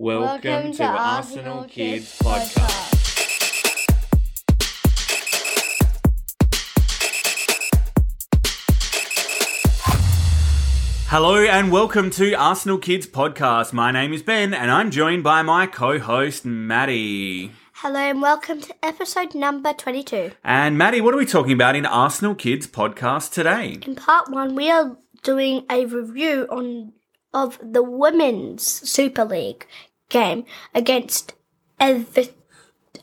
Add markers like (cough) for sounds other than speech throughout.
Welcome, to, Arsenal Kids Podcast. Hello and welcome to Arsenal Kids Podcast. My name is Ben and I'm joined by my co-host Maddie. Hello and welcome to episode number 22. And Maddie, what are we talking about in Arsenal Kids Podcast today? In part 1, we are doing a review on of the Women's Super League game against Ever-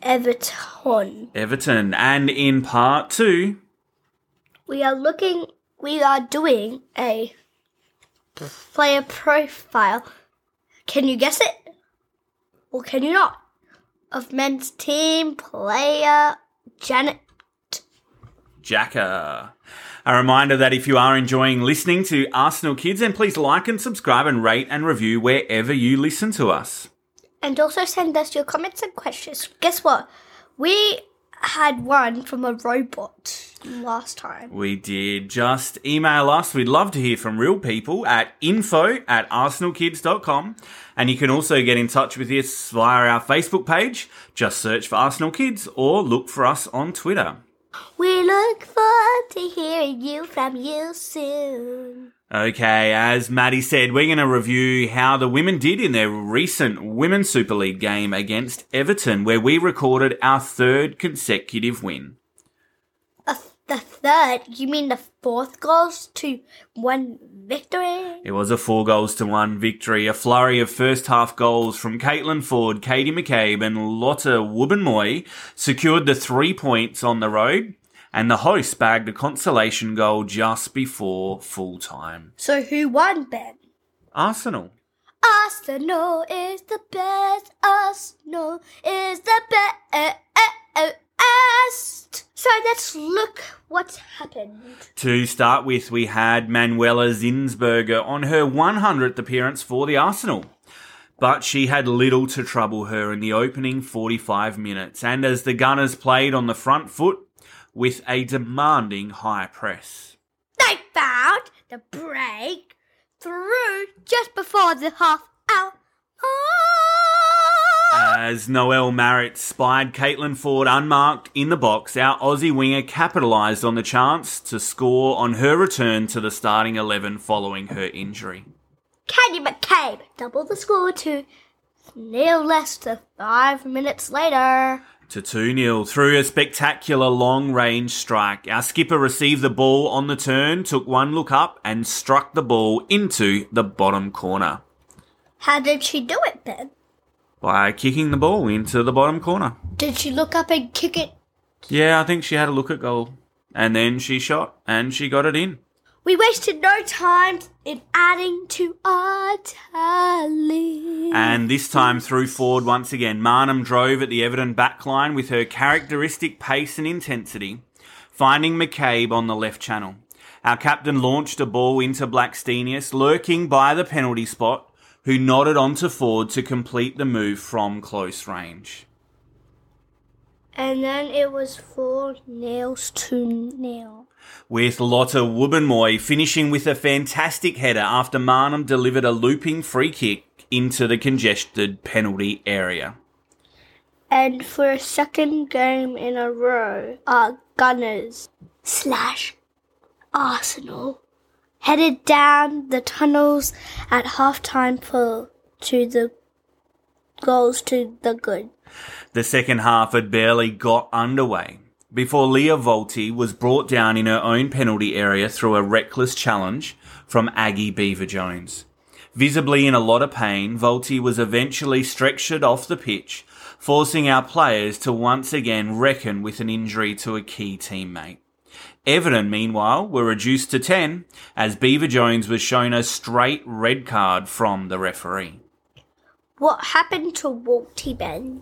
Everton. Everton. And in part 2, We are looking we are doing a player profile. Can you guess it? Or can you not? Of men's team player Granit Xhaka. A reminder that if you are enjoying listening to Arsenal Kids, then please like and subscribe and rate and review wherever you listen to us. And also send us your comments and questions. Guess what? We had one from a robot last time. We did. Just email us. We'd love to hear from real people at info at arsenalkids.com. And you can also get in touch with us via our Facebook page. Just search for Arsenal Kids or look for us on Twitter. We look forward to hearing you from you soon. Okay, as Maddie said, we're going to review how the women did in their recent Women's Super League game against Everton, where we recorded our third consecutive win. Uh, the third, you mean the fourth goals to one victory? It was a four goals to one victory, a flurry of first half goals from Caitlin Foord, Katie McCabe, and Lotte Wubben-Moy secured the three points on the road, and the hosts bagged a consolation goal just before full time. So who won, Ben? Arsenal. Arsenal is the best. Arsenal is the best. So let's look what happened. To start with, we had Manuela Zinsberger on her 100th appearance for the Arsenal. But she had little to trouble her in the opening 45 minutes, and as the Gunners played on the front foot with a demanding high press. They found the break through just before the half hour. As Noelle Maritz spied Caitlin Foord unmarked in the box, our Aussie winger capitalised on the chance to score on her return to the starting 11 following her injury. Katie McCabe doubled the score to nil less than five minutes later. To 2 0 through a spectacular long range strike. Our skipper received the ball on the turn, took one look up, and struck the ball into the bottom corner How did she do it, Ben? by kicking the ball into the bottom corner. Did she look up and kick it? Yeah, I think she had a look at goal. And then she shot and she got it in. We wasted no time in adding to our tally. And this time through Foord once again. Maanum drove at the Everton backline with her characteristic pace and intensity, finding McCabe on the left channel. Our captain launched a ball into Blackstenius, lurking by the penalty spot, who nodded onto Foord to complete the move from close range. And then it was four nails to nil. With Lotte Wubben-Moy finishing with a fantastic header after Maanum delivered a looping free kick into the congested penalty area. And for a second game in a row, our Gunners slash Arsenal headed down the tunnels at halftime for to the goals to the good. The second half had barely got underway before Lia Wälti was brought down in her own penalty area through a reckless challenge from Aggie Beever-Jones. Visibly in a lot of pain, Volti was eventually stretchered off the pitch, forcing our players to once again reckon with an injury to a key teammate. Everton, meanwhile, were reduced to 10 as Beaver Jones was shown a straight red card from the referee. What happened to Wälti Ben?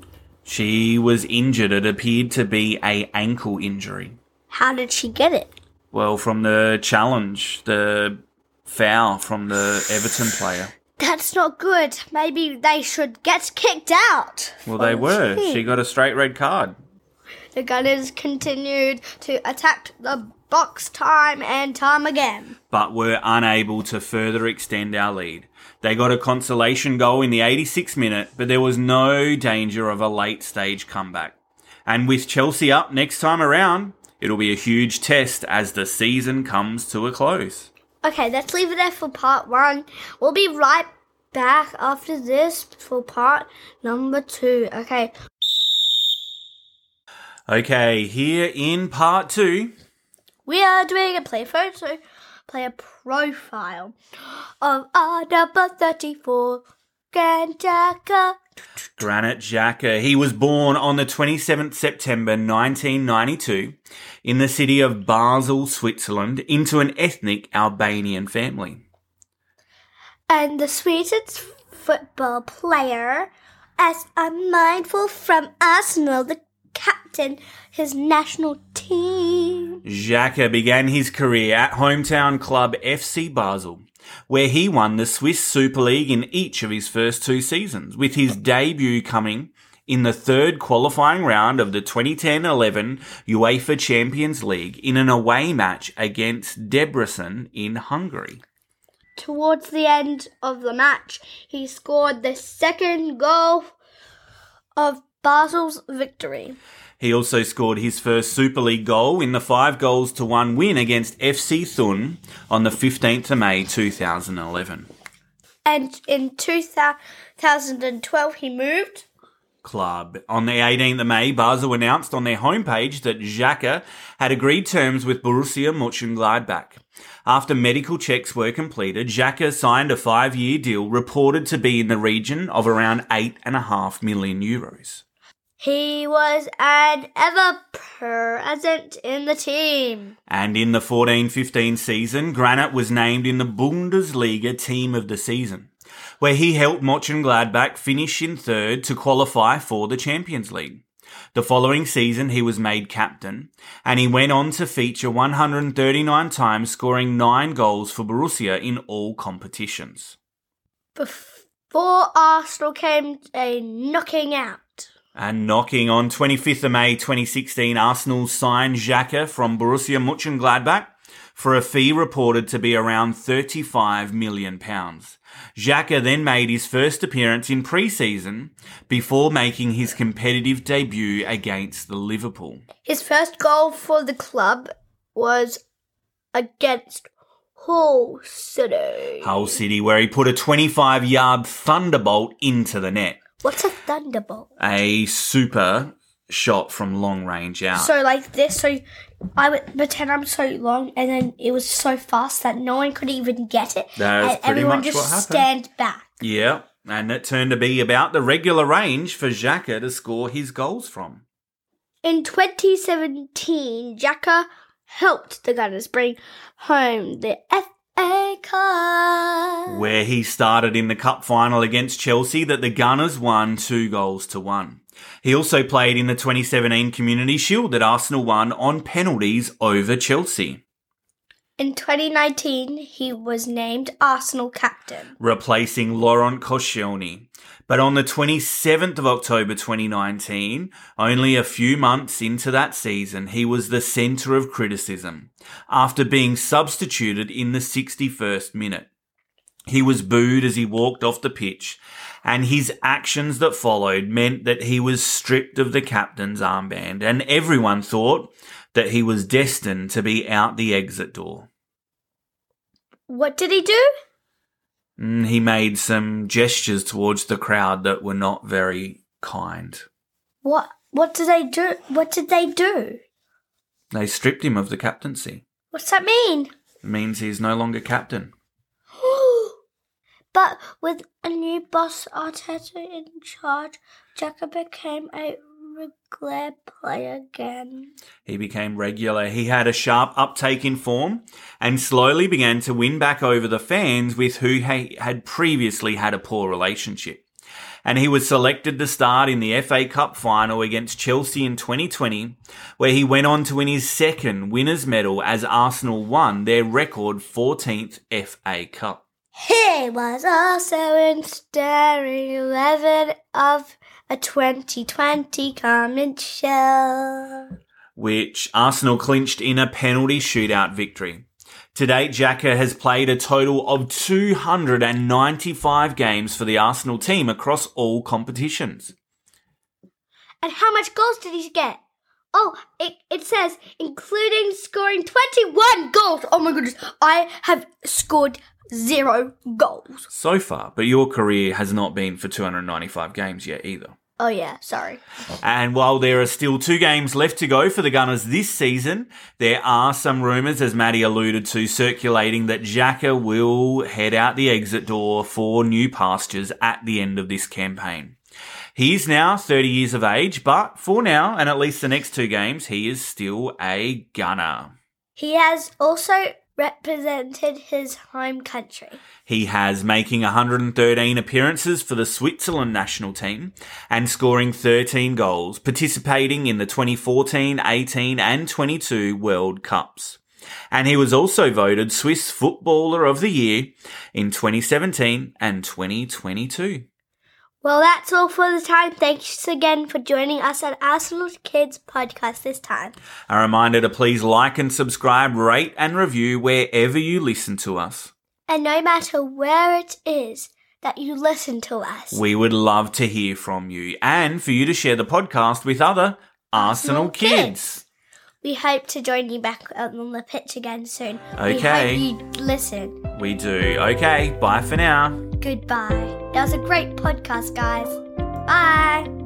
She was injured. It appeared to be a ankle injury. How did she get it? Well, from the challenge, the foul from the Everton player. That's not good. Maybe they should get kicked out. Well, they oh, were. team. She got a straight red card. The Gunners continued to attack the box time and time again. but were unable to further extend our lead. They got a consolation goal in the 86th minute, but there was no danger of a late stage comeback. And with Chelsea up next time around, it'll be a huge test as the season comes to a close. Okay, let's leave it there for part one. We'll be right back after this for part number two. Okay, Okay, here in part two, we are doing a play photo, player profile of our number 34, Granit Xhaka. Granit Xhaka. He was born on the 27th September 1992 in the city of Basel, Switzerland, into an ethnic Albanian family. And the sweetest football player, as I'm mindful from Arsenal, the captain, his national team. Xhaka began his career at hometown club FC Basel, where he won the Swiss Super League in each of his first two seasons, with his debut coming in the third qualifying round of the 2010-11 UEFA Champions League in an away match against Debrecen in Hungary. Towards the end of the match, he scored the second goal of Basel's victory. He also scored his first Super League goal in the 5 goals to 1 win against FC Thun on the 15th of May 2011. And in 2012, he moved club. On the 18th of May, Basel announced on their homepage that Xhaka had agreed terms with Borussia Mönchengladbach. After medical checks were completed, Xhaka signed a five-year deal reported to be in the region of around eight and a half million euros. He was an ever present in the team. And in the 14-15 season, Granit was named in the Bundesliga Team of the Season, where he helped Mönchengladbach finish in third to qualify for the Champions League. The following season, he was made captain, and he went on to feature 139 times, scoring nine goals for Borussia in all competitions. Before Arsenal came a knocking out. And knocking on 25th of May 2016, Arsenal signed Xhaka from Borussia Mönchengladbach for a fee reported to be around 35 million pounds. Xhaka then made his first appearance in pre-season before making his competitive debut against the Liverpool. His first goal for the club was against Hull City. Hull City, where he put a 25-yard thunderbolt into the net. What's a thunderbolt? A super shot from long range out. So like this, so I would pretend I'm so long, and then it was so fast that no one could even get it, and pretty everyone much just what happened. stand back. Yeah, and it turned to be about the regular range for Xhaka to score his goals from. In 2017, Xhaka helped the Gunners bring home the Cup. Where he started in the cup final against Chelsea that the Gunners won two goals to one. He also played in the 2017 Community Shield that Arsenal won on penalties over Chelsea, In 2019, he was named Arsenal captain. replacing Laurent Koscielny. But on the 27th of October 2019, only a few months into that season, he was the centre of criticism after being substituted in the 61st minute. He was booed as he walked off the pitch, and his actions that followed meant that he was stripped of the captain's armband, and everyone thought that he was destined to be out the exit door. What did he do? Mm, He made some gestures towards the crowd that were not very kind. What what did they do? What did they do? They stripped him of the captaincy. What's that mean? It means he's no longer captain. (gasps) but with a new boss Arteta in charge, Xhaka became a regular player again. He became regular. He had a sharp uptake in form and slowly began to win back over the fans with who he had previously had a poor relationship. And he was selected to start in the FA Cup final against Chelsea in 2020, where he went on to win his second winner's medal as Arsenal won their record 14th FA Cup. He was also in starring 11 of a 2020 comment show. which Arsenal clinched in a penalty shootout victory. To date, Xhaka has played a total of 295 games for the Arsenal team across all competitions. And how much goals did he get? Oh, it, it says including scoring 21 goals. Oh my goodness. I have scored zero goals. So far, but your career has not been for 295 games yet either. Oh yeah, sorry. And while there are still two games left to go for the Gunners this season, there are some rumours, as Maddie alluded to, circulating that Xhaka will head out the exit door for new pastures at the end of this campaign. He is now 30 years of age, but for now, and at least the next two games, he is still a Gunner. He has also represented his home country. He has making 113 appearances for the Switzerland national team and scoring 13 goals, participating in the 2014, 18 and 22 World Cups. And he was also voted Swiss Footballer of the Year in 2017 and 2022. Well, that's all for the time. Thanks again for joining us at Arsenal Kids podcast this time. A reminder to please like and subscribe, rate and review wherever you listen to us. And no matter where it is that you listen to us, We would love to hear from you and for you to share the podcast with other Arsenal, Arsenal kids. kids. we hope to join you back on the pitch again soon. Okay. We hope you listen. We do. Okay, bye for now. Goodbye. That was a great podcast, guys. Bye.